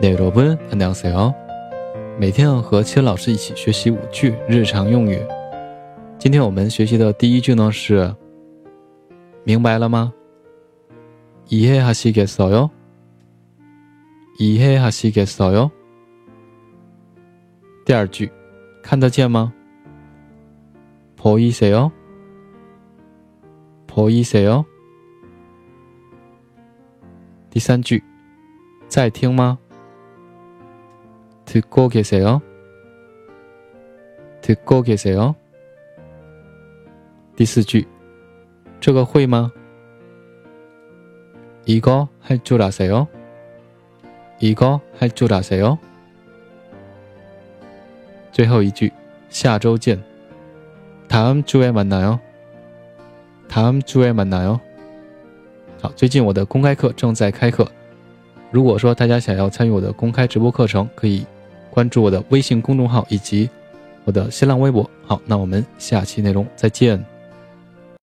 내로분안녕하세요。每天要和七老师一起学习五句日常用语。今天我们学习的第一句呢是，明白了吗？이해하시겠어 요？ 이해하시겠어 요？ 第二句，看得见吗？보이세 요？ 보이세 요？ 第三句，在听吗？ 듣고계세 요？ 듣고계세 요？ 第四句，这个会吗？이거할줄아세 요？ 이거할줄아세 요？ 最后一句，下周见。다음주에만나 요。 다음주에만나 요。 好，最近我的公开课正在开课。如果说大家想要参与我的公开直播课程，可以 关注我的微信公众号以及我的新浪微博。好，那我们下期内容再见。